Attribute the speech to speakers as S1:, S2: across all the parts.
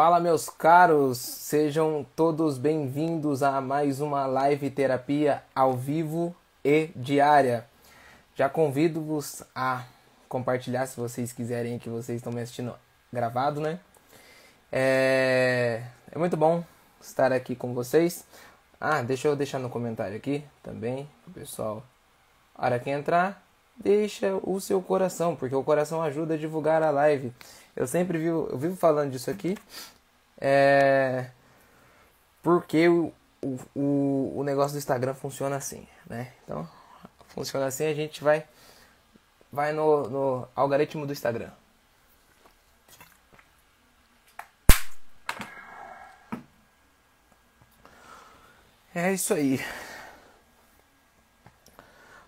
S1: Fala, meus caros, sejam todos bem-vindos a mais uma live terapia ao vivo e diária. Já convido-vos a compartilhar se vocês quiserem que vocês estão me assistindo gravado, né? É, é muito bom estar aqui com vocês. Ah, deixa eu deixar no comentário aqui também, pessoal. Hora que entrar, deixa o seu coração, porque o coração ajuda a divulgar a live. Eu sempre vivo, eu vivo falando disso aqui, é, porque o, o, o negócio do Instagram funciona assim, né? Então, funciona assim, a gente vai, vai no, no algoritmo do Instagram. É isso aí.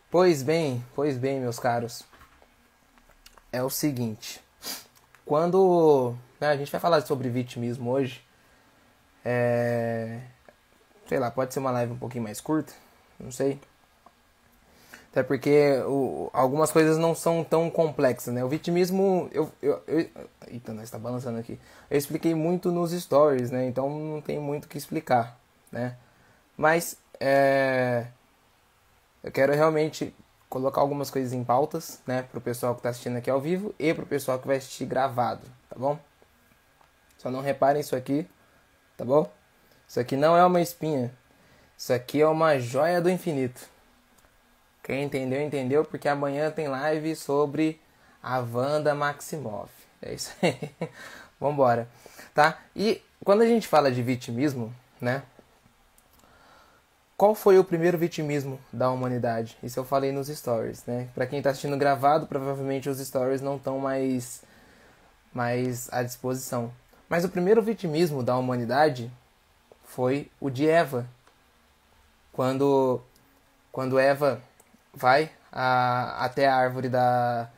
S1: Pois bem, pois bem, meus caros. É o seguinte. Quando né, a gente vai falar sobre vitimismo hoje, é, sei lá, pode ser uma live um pouquinho mais curta, não sei. Até porque o, algumas coisas não são tão complexas, né? O vitimismo, eu, eu, eu eita, nós está balançando aqui. Eu expliquei muito nos stories, né? Então não tem muito o que explicar, né? Mas é, eu quero realmente colocar algumas coisas em pautas, né, pro pessoal que está assistindo aqui ao vivo e pro pessoal que vai assistir gravado, tá bom? Só não reparem isso aqui, tá bom? Isso aqui não é uma espinha. Isso aqui é uma joia do infinito. Quem entendeu, entendeu, porque amanhã tem live sobre a Wanda Maximoff. É isso aí. Vambora. Tá? E quando a gente fala de vitimismo, né? Qual foi o primeiro vitimismo da humanidade? Isso eu falei nos stories, né? Para quem está assistindo gravado, provavelmente os stories não estão mais, mais à disposição. Mas o primeiro vitimismo da humanidade foi o de Eva. Quando, quando Eva vai a, até a árvore da,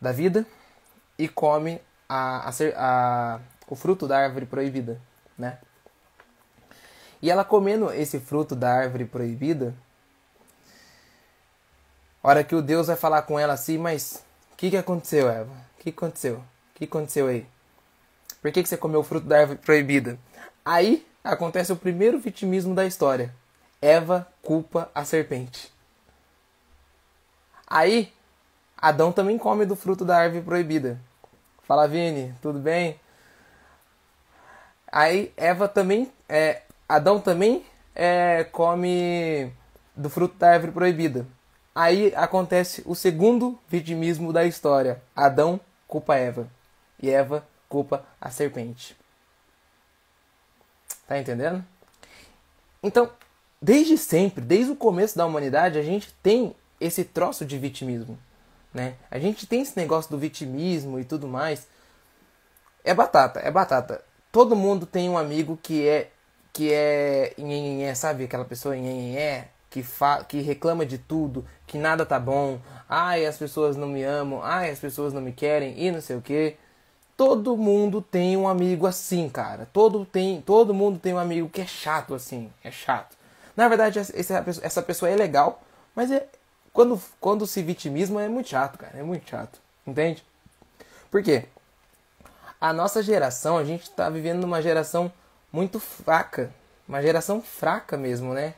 S1: da vida e come a, a, a, o fruto da árvore proibida, né? E ela comendo esse fruto da árvore proibida, hora que o Deus vai falar com ela assim, mas o que, que aconteceu, Eva? O que aconteceu? O que aconteceu aí? Por que, que você comeu o fruto da árvore proibida? Aí acontece o primeiro vitimismo da história. Eva culpa a serpente. Aí, Adão também come do fruto da árvore proibida. Fala, Vini, tudo bem? Aí, Eva também é, Adão também é, come do fruto da árvore proibida. Aí acontece o segundo vitimismo da história. Adão culpa Eva e Eva culpa a serpente. Tá entendendo? Então, desde sempre, desde o começo da humanidade, a gente tem esse troço de vitimismo, né? A gente tem esse negócio do vitimismo e tudo mais. É batata, é batata. Todo mundo tem um amigo que é que é sabe? Aquela pessoa que, que reclama de tudo, que nada tá bom, ai, as pessoas não me amam, ai, as pessoas não me querem e não sei o que. Todo mundo tem um amigo assim, cara. Todo, tem, todo mundo tem um amigo que é chato assim, é chato. Na verdade, essa, essa pessoa é legal, mas é, quando, quando se vitimismo é muito chato, cara. É muito chato. Entende? Por quê? A nossa geração, a gente tá vivendo numa geração muito fraca, uma geração fraca mesmo, né?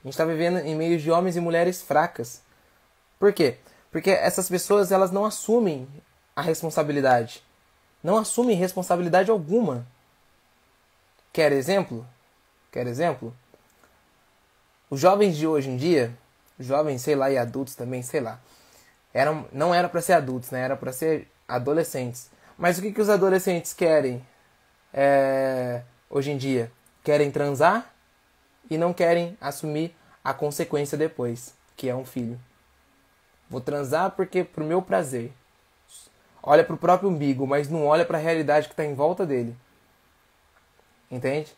S1: A gente está vivendo em meio de homens e mulheres fracas. Por quê? Porque essas pessoas elas não assumem a responsabilidade, não assumem responsabilidade alguma. Quer exemplo? Quer exemplo? Os jovens de hoje em dia, jovens, sei lá, e adultos também, sei lá, eram, não era para ser adultos, né? Era para ser adolescentes. Mas o que, que os adolescentes querem? É hoje em dia querem transar e não querem assumir a consequência depois, que é um filho. Vou transar porque pro meu prazer. Olha pro próprio umbigo, mas não olha para a realidade que está em volta dele. Entende?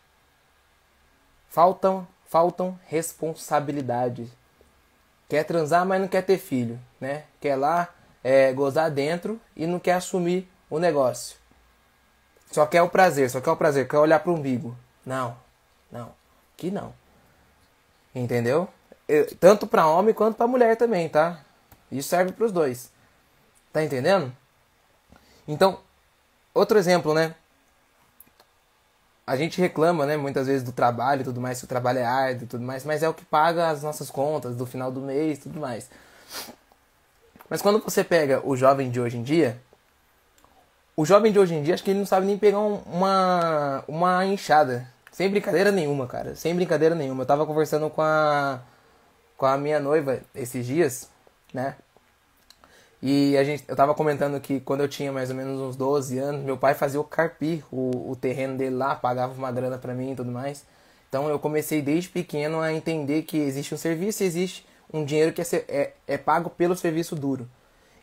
S1: Faltam, faltam responsabilidades. Quer transar, mas não quer ter filho, né? Quer lá é, gozar dentro e não quer assumir o negócio. Só quer o prazer, só quer o prazer, quer olhar para o umbigo. Não, não, que não. Entendeu? Tanto para homem quanto para mulher também, tá? Isso serve para os dois. Tá entendendo? Então, outro exemplo, né? a gente reclama, né, muitas vezes do trabalho e tudo mais, que o trabalho é árduo e tudo mais, mas é o que paga as nossas contas do final do mês e tudo mais. Mas quando você pega o jovem de hoje em dia, o jovem de hoje em dia, acho que ele não sabe nem pegar um, uma, uma enxada. Sem brincadeira nenhuma, cara. Sem brincadeira nenhuma. Eu tava conversando com a, com a minha noiva esses dias, né? E a gente, eu tava comentando que quando eu tinha mais ou menos uns 12 anos, meu pai fazia o carpir, o, o terreno dele lá, pagava uma grana pra mim e tudo mais. Então eu comecei desde pequeno a entender que existe um serviço e existe um dinheiro que é, é, é pago pelo serviço duro.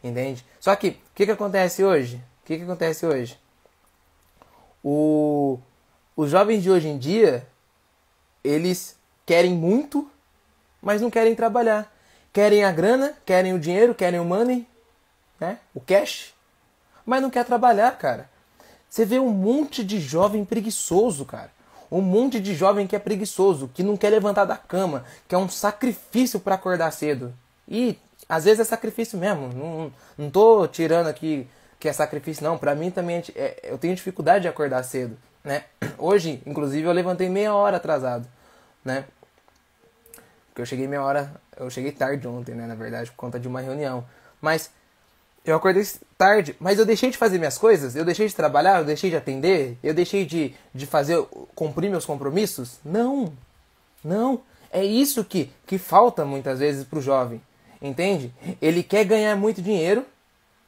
S1: Entende? Só que, o que, que acontece hoje? O que, que acontece hoje? O, os jovens de hoje em dia, eles querem muito, mas não querem trabalhar. Querem a grana, querem o dinheiro, querem o money, né? O cash, mas não quer trabalhar, cara. Você vê um monte de jovem preguiçoso, cara. Um monte de jovem que é preguiçoso, que não quer levantar da cama, que é um sacrifício para acordar cedo. E às vezes é sacrifício mesmo. Não, não tô tirando aqui que é sacrifício, não. Pra mim também é, eu tenho dificuldade de acordar cedo, né? Hoje, inclusive, eu levantei meia hora atrasado, né? Porque eu cheguei meia hora, eu cheguei tarde ontem, né? Na verdade, por conta de uma reunião. Mas eu acordei tarde, mas eu deixei de fazer minhas coisas? Eu deixei de trabalhar? Eu deixei de atender? Eu deixei de, de fazer, cumprir meus compromissos? Não, não. É isso que, que falta muitas vezes pro jovem, entende? Ele quer ganhar muito dinheiro,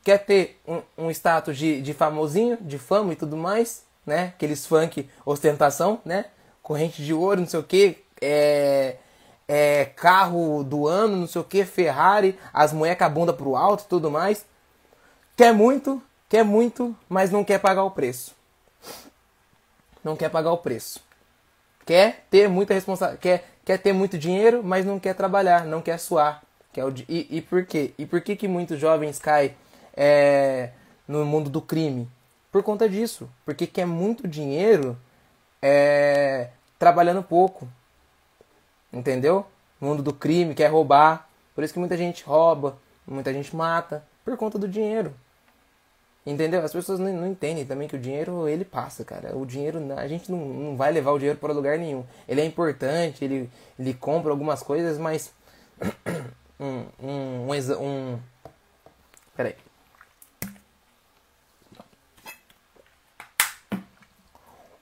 S1: quer ter um, um status de, de famosinho, de fama e tudo mais, né? Aqueles funk ostentação, né? Corrente de ouro, não sei o que, é, é carro do ano, não sei o que, Ferrari, as mulheres a bunda pro alto e tudo mais. Quer muito, quer muito, mas não quer pagar o preço. Não quer pagar o preço. Quer ter muita responsabilidade, quer, quer ter muito dinheiro, mas não quer trabalhar, não quer suar. Quer o, e, e por quê? E por que, que muitos jovens caem é, no mundo do crime? Por conta disso. Porque quer muito dinheiro é, trabalhando pouco. Entendeu? mundo do crime, quer roubar. Por isso que muita gente rouba, muita gente mata, por conta do dinheiro. Entendeu? As pessoas não, não, entendem também que o dinheiro ele passa, cara. O dinheiro, a gente não, não vai levar o dinheiro para lugar nenhum. Ele é importante, ele, ele compra algumas coisas, mas. um, um, um, um. Peraí.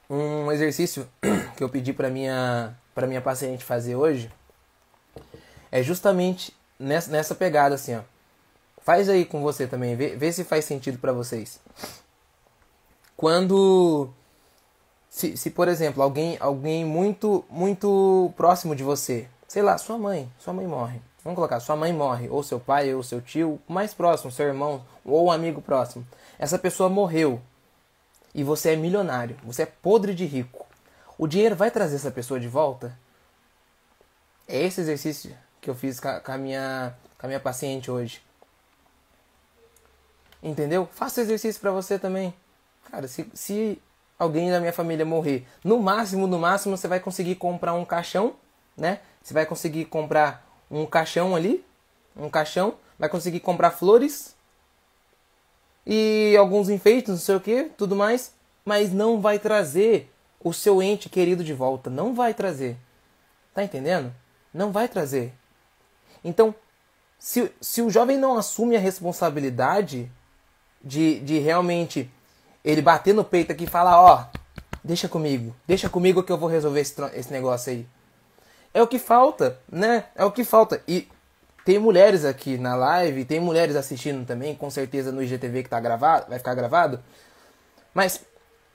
S1: Um exercício que eu pedi para minha, pra minha paciente fazer hoje é justamente nessa, nessa pegada assim, ó Faz aí com você também, vê, vê se faz sentido para vocês. Quando se, se por exemplo, alguém alguém muito muito próximo de você, sei lá, sua mãe, sua mãe morre. Vamos colocar, sua mãe morre, ou seu pai, ou seu tio, mais próximo, seu irmão, ou um amigo próximo. Essa pessoa morreu e você é milionário, você é podre de rico. O dinheiro vai trazer essa pessoa de volta? É esse exercício que eu fiz com a minha, com a minha paciente hoje. Entendeu? Faça exercício para você também. Cara, se, se alguém da minha família morrer, no máximo, no máximo, você vai conseguir comprar um caixão, né? Você vai conseguir comprar um caixão ali, um caixão, vai conseguir comprar flores e alguns enfeites, não sei o que, tudo mais, mas não vai trazer o seu ente querido de volta. Não vai trazer. Tá entendendo? Não vai trazer. Então, se, se o jovem não assume a responsabilidade de, de realmente ele bater no peito aqui e falar, ó, deixa comigo, deixa comigo que eu vou resolver esse, esse negócio aí. É o que falta, né? É o que falta. E tem mulheres aqui na live, tem mulheres assistindo também, com certeza no IGTV que tá gravado, vai ficar gravado. Mas,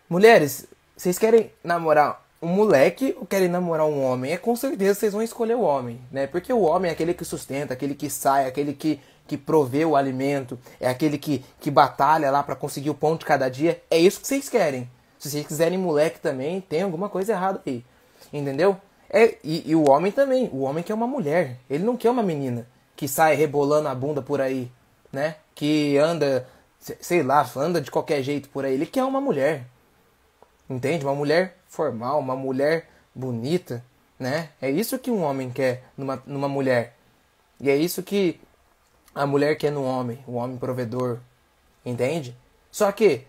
S1: mulheres, vocês querem namorar um moleque ou querem namorar um homem? É com certeza vocês vão escolher o homem, né? Porque o homem é aquele que sustenta, aquele que sai, aquele que que provê o alimento, é aquele que, que batalha lá para conseguir o pão de cada dia. É isso que vocês querem. Se vocês quiserem moleque também, tem alguma coisa errada aí. Entendeu? É, e, e o homem também. O homem quer uma mulher. Ele não quer uma menina que sai rebolando a bunda por aí, né? Que anda, sei lá, anda de qualquer jeito por aí. Ele quer uma mulher. Entende? Uma mulher formal, uma mulher bonita, né? É isso que um homem quer numa, numa mulher. E é isso que a mulher quer no homem, o homem provedor, entende? Só que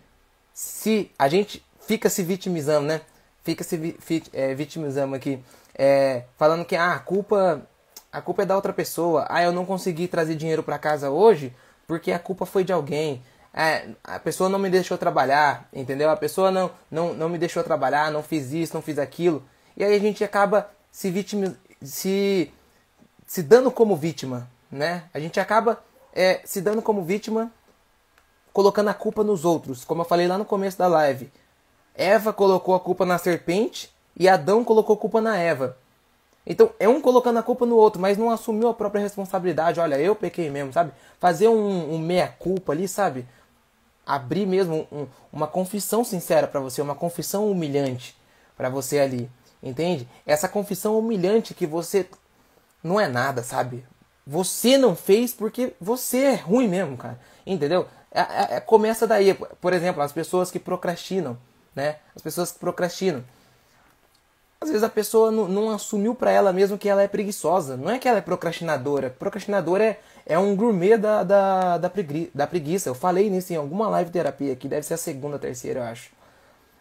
S1: se a gente fica se vitimizando, né? fica se vi, é, vitimizando aqui, é, falando que ah, a culpa a culpa é da outra pessoa. Ah, eu não consegui trazer dinheiro para casa hoje porque a culpa foi de alguém. É, a pessoa não me deixou trabalhar, entendeu? A pessoa não, não, não me deixou trabalhar, não fiz isso, não fiz aquilo. E aí a gente acaba se vitimiz... se, se dando como vítima, né? A gente acaba é, se dando como vítima, colocando a culpa nos outros, como eu falei lá no começo da live. Eva colocou a culpa na serpente e Adão colocou a culpa na Eva. Então, é um colocando a culpa no outro, mas não assumiu a própria responsabilidade. Olha, eu pequei mesmo, sabe? Fazer um, um meia-culpa ali, sabe? Abrir mesmo um, uma confissão sincera para você, uma confissão humilhante para você ali. Entende? Essa confissão humilhante que você não é nada, sabe? Você não fez porque você é ruim mesmo, cara. Entendeu? É, é, é começa daí. Por exemplo, as pessoas que procrastinam, né? As pessoas que procrastinam. Às vezes a pessoa não, não assumiu para ela mesmo que ela é preguiçosa. Não é que ela é procrastinadora. Procrastinadora é, é um gourmet da, da, da, pregui, da preguiça. Eu falei nisso em alguma live terapia que deve ser a segunda, terceira, eu acho.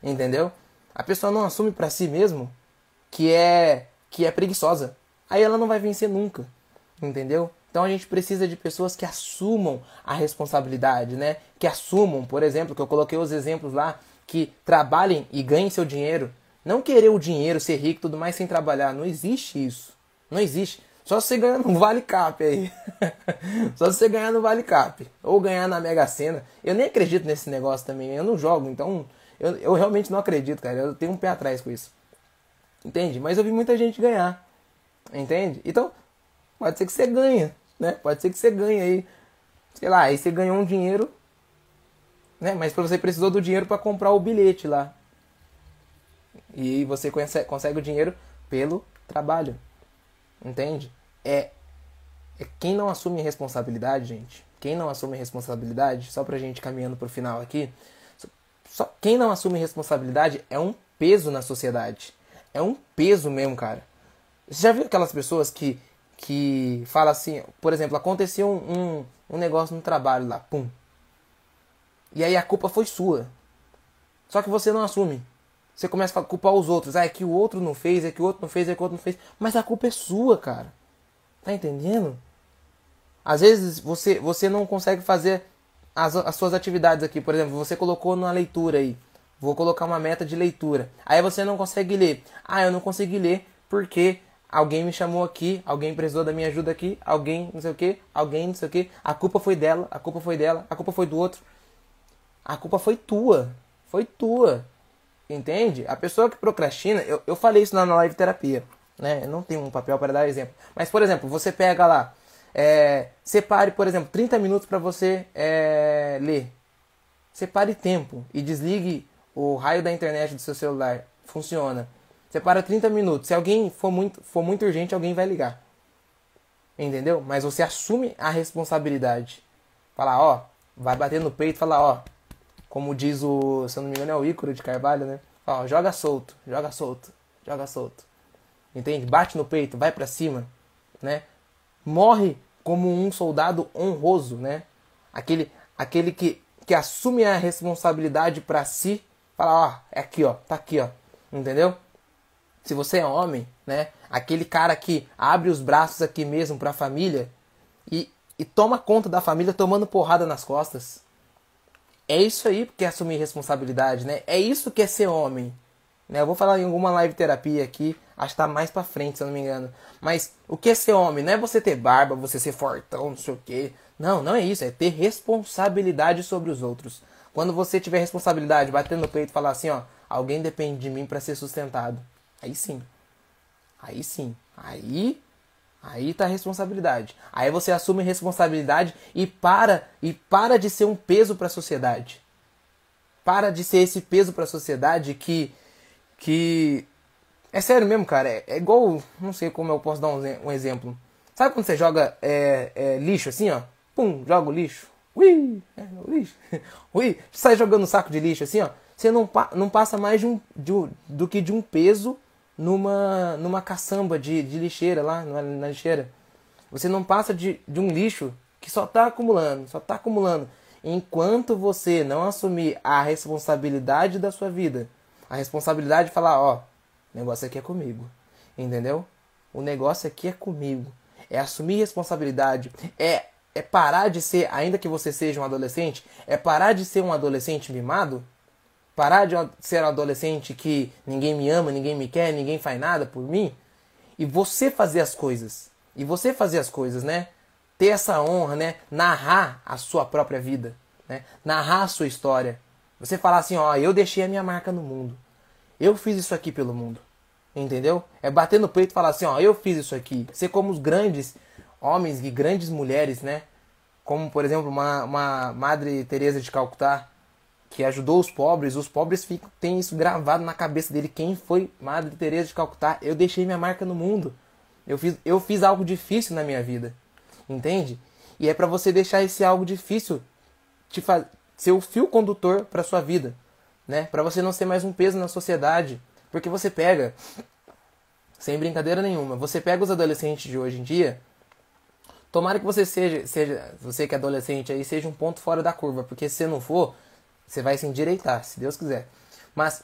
S1: Entendeu? A pessoa não assume para si mesmo que é que é preguiçosa. Aí ela não vai vencer nunca. Entendeu? Então a gente precisa de pessoas que assumam a responsabilidade, né? Que assumam, por exemplo, que eu coloquei os exemplos lá, que trabalhem e ganhem seu dinheiro, não querer o dinheiro, ser rico e tudo mais sem trabalhar. Não existe isso. Não existe. Só se você ganhar no Vale Cap aí. Só se você ganhar no Vale Cap. Ou ganhar na Mega Sena. Eu nem acredito nesse negócio também. Eu não jogo, então eu, eu realmente não acredito, cara. Eu tenho um pé atrás com isso. Entende? Mas eu vi muita gente ganhar. Entende? Então, pode ser que você ganhe. Né? Pode ser que você ganhe aí. Sei lá, aí você ganhou um dinheiro. Né? Mas você precisou do dinheiro para comprar o bilhete lá. E você consegue o dinheiro pelo trabalho. Entende? É, é quem não assume responsabilidade, gente. Quem não assume responsabilidade, só pra gente caminhando pro final aqui, só, quem não assume responsabilidade é um peso na sociedade. É um peso mesmo, cara. Você já viu aquelas pessoas que, que falam assim, por exemplo, aconteceu um, um, um negócio no trabalho lá, pum. E aí a culpa foi sua. Só que você não assume. Você começa a culpar os outros. Ah, é que o outro não fez, é que o outro não fez, é que o outro não fez. Mas a culpa é sua, cara. Tá entendendo? Às vezes você, você não consegue fazer as, as suas atividades aqui. Por exemplo, você colocou na leitura aí. Vou colocar uma meta de leitura. Aí você não consegue ler. Ah, eu não consegui ler porque alguém me chamou aqui, alguém precisou da minha ajuda aqui, alguém não sei o que, alguém não sei o que. A culpa foi dela, a culpa foi dela, a culpa foi do outro. A culpa foi tua. Foi tua. Entende? A pessoa que procrastina, eu, eu falei isso na live terapia, né? Eu não tenho um papel para dar exemplo. Mas, por exemplo, você pega lá, é, separe, por exemplo, 30 minutos para você é, ler. Separe tempo e desligue o raio da internet do seu celular. Funciona. Separa 30 minutos. Se alguém for muito, for muito urgente, alguém vai ligar. Entendeu? Mas você assume a responsabilidade. Falar, ó, vai bater no peito e falar, ó, como diz o, se eu não me engano, é o Ícaro de Carvalho, né? Ó, joga solto, joga solto, joga solto. Entende? Bate no peito, vai para cima, né? Morre como um soldado honroso, né? Aquele, aquele que, que assume a responsabilidade para si, fala, ó, é aqui, ó, tá aqui, ó. Entendeu? Se você é homem, né? Aquele cara que abre os braços aqui mesmo para a família e, e toma conta da família tomando porrada nas costas. É isso aí que é assumir responsabilidade, né? É isso que é ser homem. Né? Eu vou falar em alguma live terapia aqui, acho que tá mais pra frente, se eu não me engano. Mas o que é ser homem? Não é você ter barba, você ser fortão, não sei o quê. Não, não é isso. É ter responsabilidade sobre os outros. Quando você tiver responsabilidade, bater no peito e falar assim, ó, alguém depende de mim para ser sustentado. Aí sim. Aí sim. Aí Aí tá a responsabilidade. Aí você assume responsabilidade e para e para de ser um peso para a sociedade. Para de ser esse peso para a sociedade que que é sério mesmo, cara. É, é, igual, não sei como eu posso dar um, um exemplo. Sabe quando você joga é, é, lixo assim, ó? Pum, joga o lixo. Ui, é, lixo. Ui, sai jogando um saco de lixo assim, ó. Você não, não passa mais de um, de, do que de um peso numa, numa caçamba de, de lixeira lá, na lixeira. Você não passa de, de um lixo que só está acumulando, só está acumulando. Enquanto você não assumir a responsabilidade da sua vida, a responsabilidade de falar, ó, o negócio aqui é comigo. Entendeu? O negócio aqui é comigo. É assumir responsabilidade. É, é parar de ser, ainda que você seja um adolescente, é parar de ser um adolescente mimado. Parar de ser um adolescente que ninguém me ama, ninguém me quer, ninguém faz nada por mim. E você fazer as coisas. E você fazer as coisas, né? Ter essa honra, né? Narrar a sua própria vida. Né? Narrar a sua história. Você falar assim, ó, eu deixei a minha marca no mundo. Eu fiz isso aqui pelo mundo. Entendeu? É bater no peito e falar assim, ó, eu fiz isso aqui. Ser como os grandes homens e grandes mulheres, né? Como, por exemplo, uma, uma Madre Teresa de Calcutá, que ajudou os pobres. Os pobres ficam, têm isso gravado na cabeça dele. Quem foi Madre Teresa de Calcutá? Eu deixei minha marca no mundo. Eu fiz, eu fiz algo difícil na minha vida. Entende? E é para você deixar esse algo difícil te ser o fio condutor para sua vida, né? Para você não ser mais um peso na sociedade, porque você pega, sem brincadeira nenhuma, você pega os adolescentes de hoje em dia. Tomara que você seja, seja você que é adolescente aí, seja um ponto fora da curva, porque se você não for, você vai se endireitar, se Deus quiser. Mas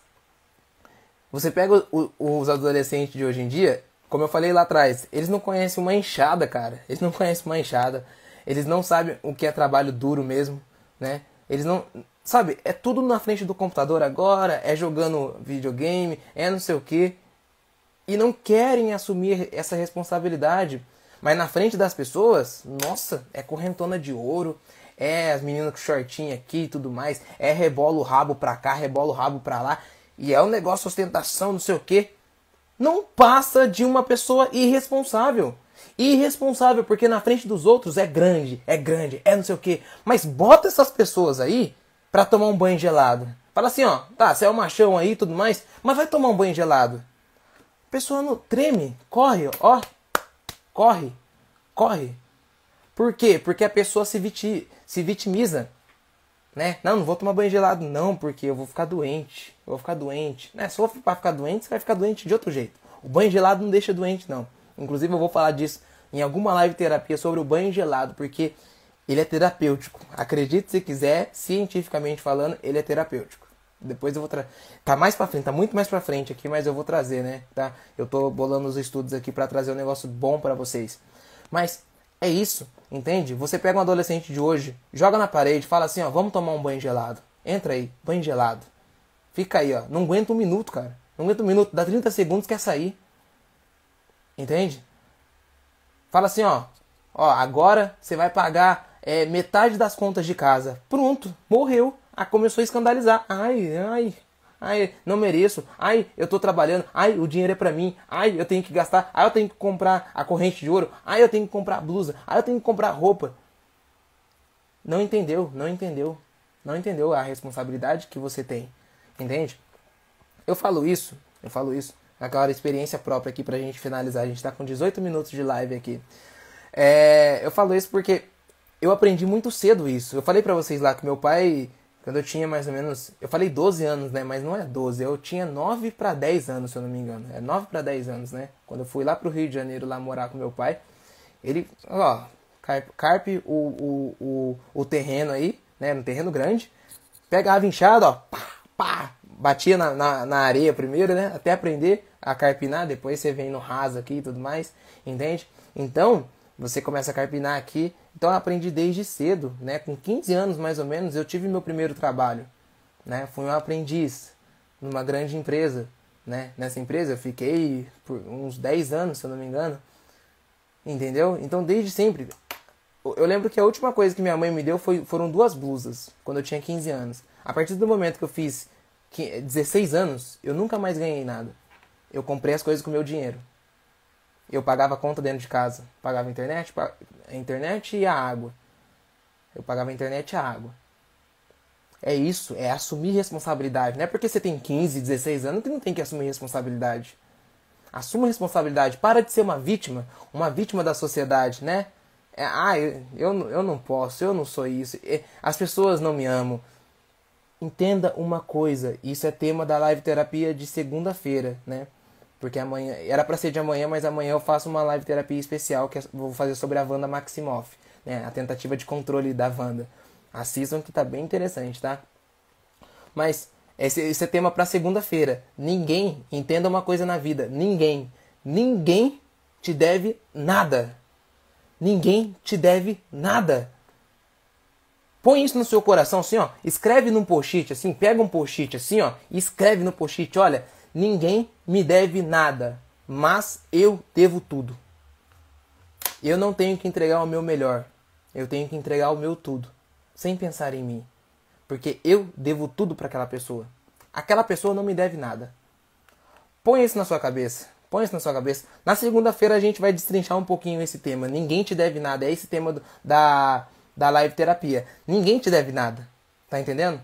S1: você pega o, o, os adolescentes de hoje em dia, como eu falei lá atrás, eles não conhecem uma enxada, cara. Eles não conhecem uma enxada. Eles não sabem o que é trabalho duro mesmo, né? Eles não, Sabe, é tudo na frente do computador agora, é jogando videogame, é não sei o que. E não querem assumir essa responsabilidade. Mas na frente das pessoas, nossa, é correntona de ouro, é as meninas com shortinho aqui e tudo mais, é rebola o rabo pra cá, rebola o rabo pra lá, e é um negócio ostentação, não sei o que. Não passa de uma pessoa irresponsável. Irresponsável, porque na frente dos outros é grande, é grande, é não sei o que. Mas bota essas pessoas aí para tomar um banho gelado. Fala assim, ó, tá, você é um machão aí e tudo mais, mas vai tomar um banho gelado. A pessoa não treme, corre, ó, corre, corre. Por quê? Porque a pessoa se, viti, se vitimiza, né? Não, não vou tomar banho gelado não, porque eu vou ficar doente, eu vou ficar doente. Né? Se for para ficar doente, você vai ficar doente de outro jeito. O banho gelado não deixa doente não. Inclusive eu vou falar disso em alguma live terapia sobre o banho gelado, porque ele é terapêutico. Acredite se quiser, cientificamente falando, ele é terapêutico. Depois eu vou trazer. Tá mais para frente, tá muito mais para frente aqui, mas eu vou trazer, né? Tá? Eu tô bolando os estudos aqui para trazer um negócio bom para vocês. Mas é isso, entende? Você pega um adolescente de hoje, joga na parede, fala assim, ó, vamos tomar um banho gelado. Entra aí, banho gelado. Fica aí, ó. Não aguenta um minuto, cara. Não aguenta um minuto, dá 30 segundos quer sair. Entende? Fala assim, ó, ó, agora você vai pagar é, metade das contas de casa. Pronto, morreu. Ah, começou a escandalizar. Ai, ai, ai, não mereço. Ai, eu tô trabalhando. Ai, o dinheiro é pra mim. Ai, eu tenho que gastar. Ai, eu tenho que comprar a corrente de ouro. Ai, eu tenho que comprar blusa. Ai, eu tenho que comprar roupa. Não entendeu, não entendeu. Não entendeu a responsabilidade que você tem. Entende? Eu falo isso, eu falo isso. Aquela experiência própria aqui pra gente finalizar. A gente tá com 18 minutos de live aqui. É, eu falo isso porque eu aprendi muito cedo isso. Eu falei para vocês lá que meu pai, quando eu tinha mais ou menos, eu falei 12 anos, né, mas não é 12, eu tinha 9 para 10 anos, se eu não me engano. É 9 para 10 anos, né? Quando eu fui lá pro Rio de Janeiro lá morar com meu pai, ele, ó, carpe o, o, o, o terreno aí, né, um terreno grande, pegava enxada, ó, pá, pá, batia na, na, na, areia primeiro, né, até aprender a carpinar, depois você vem no raso aqui e tudo mais, entende? Então, você começa a carpinar aqui. Então eu aprendi desde cedo, né? Com 15 anos mais ou menos, eu tive meu primeiro trabalho, né? Fui um aprendiz numa grande empresa, né? Nessa empresa eu fiquei por uns 10 anos, se eu não me engano. Entendeu? Então desde sempre. Eu lembro que a última coisa que minha mãe me deu foi, foram duas blusas, quando eu tinha 15 anos. A partir do momento que eu fiz 16 anos, eu nunca mais ganhei nada. Eu comprei as coisas com meu dinheiro. Eu pagava a conta dentro de casa. Pagava a internet, a internet e a água. Eu pagava a internet e a água. É isso, é assumir responsabilidade. Não é porque você tem 15, 16 anos que não tem que assumir responsabilidade. Assuma responsabilidade. Para de ser uma vítima, uma vítima da sociedade, né? É, ah, eu, eu, eu não posso, eu não sou isso. As pessoas não me amam. Entenda uma coisa, isso é tema da live terapia de segunda-feira, né? Porque amanhã. Era para ser de amanhã, mas amanhã eu faço uma live terapia especial que eu vou fazer sobre a Wanda Maximoff. Né? A tentativa de controle da Wanda. Assistam que tá bem interessante, tá? Mas esse, esse é tema para segunda-feira. Ninguém, entenda uma coisa na vida, ninguém, ninguém te deve nada. Ninguém te deve nada. Põe isso no seu coração assim, ó. Escreve num post-it assim, pega um post-it assim, ó, e escreve no post-it, olha, ninguém me deve nada, mas eu devo tudo. Eu não tenho que entregar o meu melhor. Eu tenho que entregar o meu tudo, sem pensar em mim. Porque eu devo tudo para aquela pessoa. Aquela pessoa não me deve nada. Põe isso na sua cabeça. Põe isso na sua cabeça. Na segunda-feira a gente vai destrinchar um pouquinho esse tema. Ninguém te deve nada. É esse tema do, da, da live terapia. Ninguém te deve nada. Tá entendendo?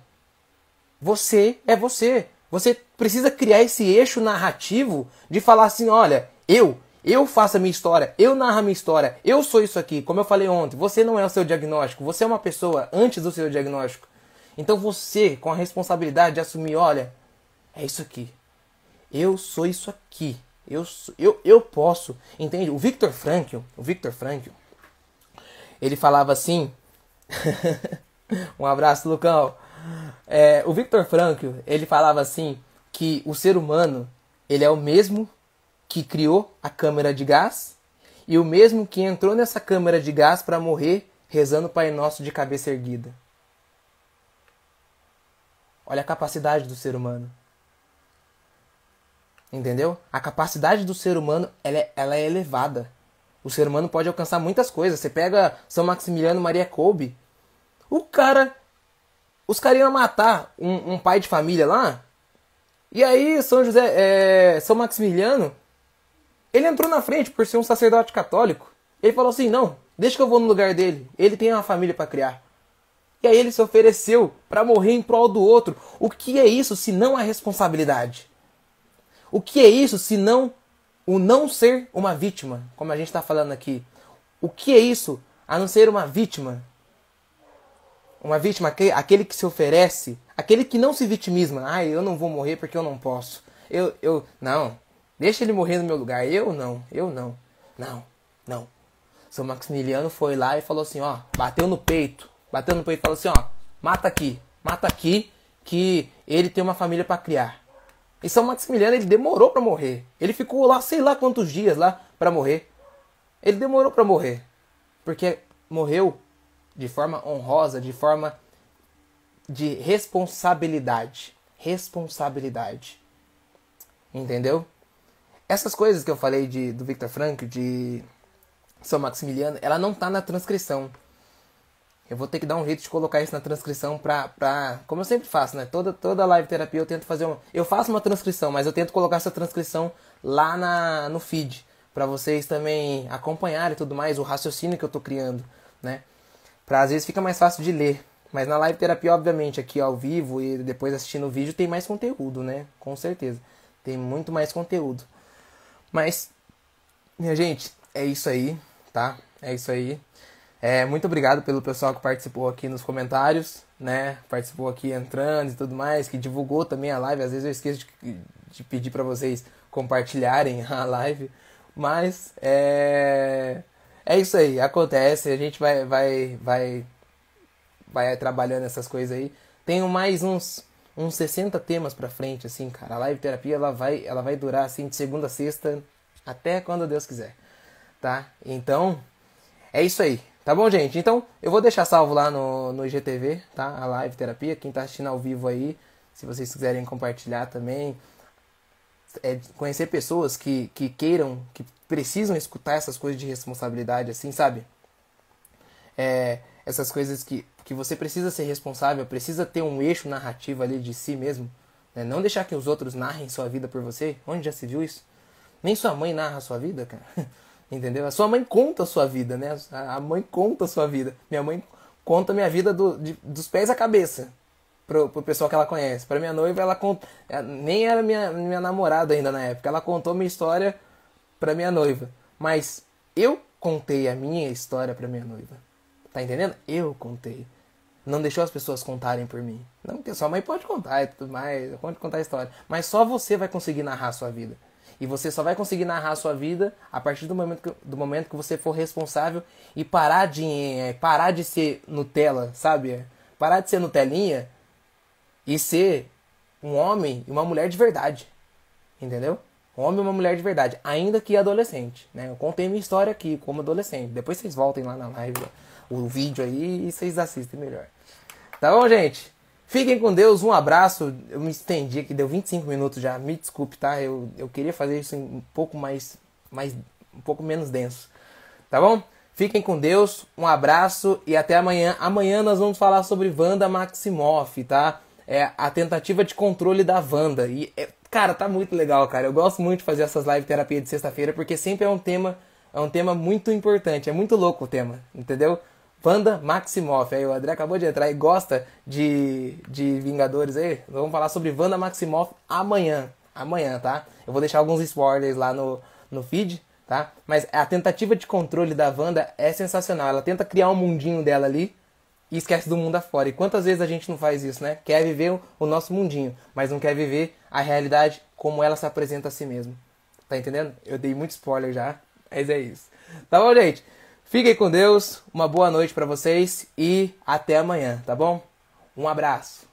S1: Você é você. Você precisa criar esse eixo narrativo de falar assim: olha, eu, eu faço a minha história, eu narro a minha história, eu sou isso aqui. Como eu falei ontem, você não é o seu diagnóstico, você é uma pessoa antes do seu diagnóstico. Então você, com a responsabilidade de assumir: olha, é isso aqui. Eu sou isso aqui. Eu, eu, eu posso. Entende? O Victor Frankl, o Victor Frankl, ele falava assim um abraço, Lucão. É, o Victor Frankl, ele falava assim que o ser humano, ele é o mesmo que criou a câmera de gás e o mesmo que entrou nessa câmera de gás para morrer rezando o Pai Nosso de cabeça erguida. Olha a capacidade do ser humano. Entendeu? A capacidade do ser humano ela é, ela é elevada. O ser humano pode alcançar muitas coisas. Você pega São Maximiliano Maria Kolbe, o cara. Os caras iam matar um, um, pai de família lá. E aí, São José. É, São Maximiliano. Ele entrou na frente por ser um sacerdote católico. Ele falou assim: não, deixa que eu vou no lugar dele. Ele tem uma família para criar. E aí ele se ofereceu para morrer em prol do outro. O que é isso se não a responsabilidade? O que é isso se não o não ser uma vítima, como a gente está falando aqui? O que é isso a não ser uma vítima? Uma vítima, aquele que se oferece, aquele que não se vitimiza. Ah, eu não vou morrer porque eu não posso. Eu, eu, não. Deixa ele morrer no meu lugar. Eu não, eu não. Não, não. São Maximiliano foi lá e falou assim, ó, bateu no peito. Bateu no peito e falou assim, ó, mata aqui, mata aqui, que ele tem uma família para criar. E São Maximiliano, ele demorou para morrer. Ele ficou lá, sei lá quantos dias lá para morrer. Ele demorou para morrer. Porque morreu de forma honrosa, de forma de responsabilidade. Responsabilidade. Entendeu? Essas coisas que eu falei de, do Victor Frankl, de São Maximiliano, ela não tá na transcrição. Eu vou ter que dar um jeito de colocar isso na transcrição pra, pra. Como eu sempre faço, né? Toda, toda live terapia eu tento fazer uma. Eu faço uma transcrição, mas eu tento colocar essa transcrição lá na, no feed. para vocês também acompanharem e tudo mais, o raciocínio que eu tô criando, né? Às vezes fica mais fácil de ler. Mas na live terapia, obviamente, aqui ao vivo e depois assistindo o vídeo, tem mais conteúdo, né? Com certeza. Tem muito mais conteúdo. Mas, minha gente, é isso aí, tá? É isso aí. É, muito obrigado pelo pessoal que participou aqui nos comentários, né? Participou aqui entrando e tudo mais, que divulgou também a live. Às vezes eu esqueço de, de pedir para vocês compartilharem a live. Mas é é isso aí, acontece, a gente vai vai vai vai trabalhando essas coisas aí. Tenho mais uns uns 60 temas para frente assim, cara. A live terapia ela vai ela vai durar assim de segunda a sexta até quando Deus quiser, tá? Então, é isso aí. Tá bom, gente? Então, eu vou deixar salvo lá no, no IGTV, tá? A live terapia, quem tá assistindo ao vivo aí, se vocês quiserem compartilhar também, é, conhecer pessoas que, que queiram, que precisam escutar essas coisas de responsabilidade, assim, sabe? É, essas coisas que, que você precisa ser responsável, precisa ter um eixo narrativo ali de si mesmo. Né? Não deixar que os outros narrem sua vida por você. Onde já se viu isso? Nem sua mãe narra sua vida, cara. Entendeu? A sua mãe conta a sua vida, né? A mãe conta a sua vida. Minha mãe conta a minha vida do, de, dos pés à cabeça pro, pro pessoal que ela conhece. Pra minha noiva, ela conta. Nem era minha, minha namorada ainda na época. Ela contou minha história para minha noiva. Mas eu contei a minha história para minha noiva. Tá entendendo? Eu contei. Não deixou as pessoas contarem por mim. Não, porque sua mãe pode contar e tudo mais, pode contar a história. Mas só você vai conseguir narrar a sua vida. E você só vai conseguir narrar a sua vida a partir do momento que, do momento que você for responsável e parar de, é, parar de ser Nutella, sabe? Parar de ser Nutelinha e ser um homem e uma mulher de verdade. Entendeu? Um homem e uma mulher de verdade, ainda que adolescente. Né? Eu contei minha história aqui como adolescente. Depois vocês voltem lá na live, o vídeo aí, e vocês assistem melhor. Tá bom, gente? Fiquem com Deus, um abraço. Eu me estendi aqui, deu 25 minutos já. Me desculpe, tá? Eu, eu queria fazer isso um pouco mais, mais. um pouco menos denso. Tá bom? Fiquem com Deus, um abraço e até amanhã. Amanhã nós vamos falar sobre Wanda Maximoff, tá? É a tentativa de controle da Wanda. E, é, cara, tá muito legal, cara. Eu gosto muito de fazer essas live terapia de sexta-feira porque sempre é um tema, é um tema muito importante. É muito louco o tema, entendeu? Wanda Maximoff. Aí o André acabou de entrar e gosta de, de Vingadores aí. Vamos falar sobre Wanda Maximoff amanhã. Amanhã, tá? Eu vou deixar alguns spoilers lá no, no feed tá? Mas a tentativa de controle da Wanda é sensacional. Ela tenta criar um mundinho dela ali e esquece do mundo afora. E quantas vezes a gente não faz isso, né? Quer viver o nosso mundinho, mas não quer viver a realidade como ela se apresenta a si mesma. Tá entendendo? Eu dei muito spoiler já, mas é isso. Tá bom, gente? Fiquem com Deus, uma boa noite para vocês e até amanhã, tá bom? Um abraço.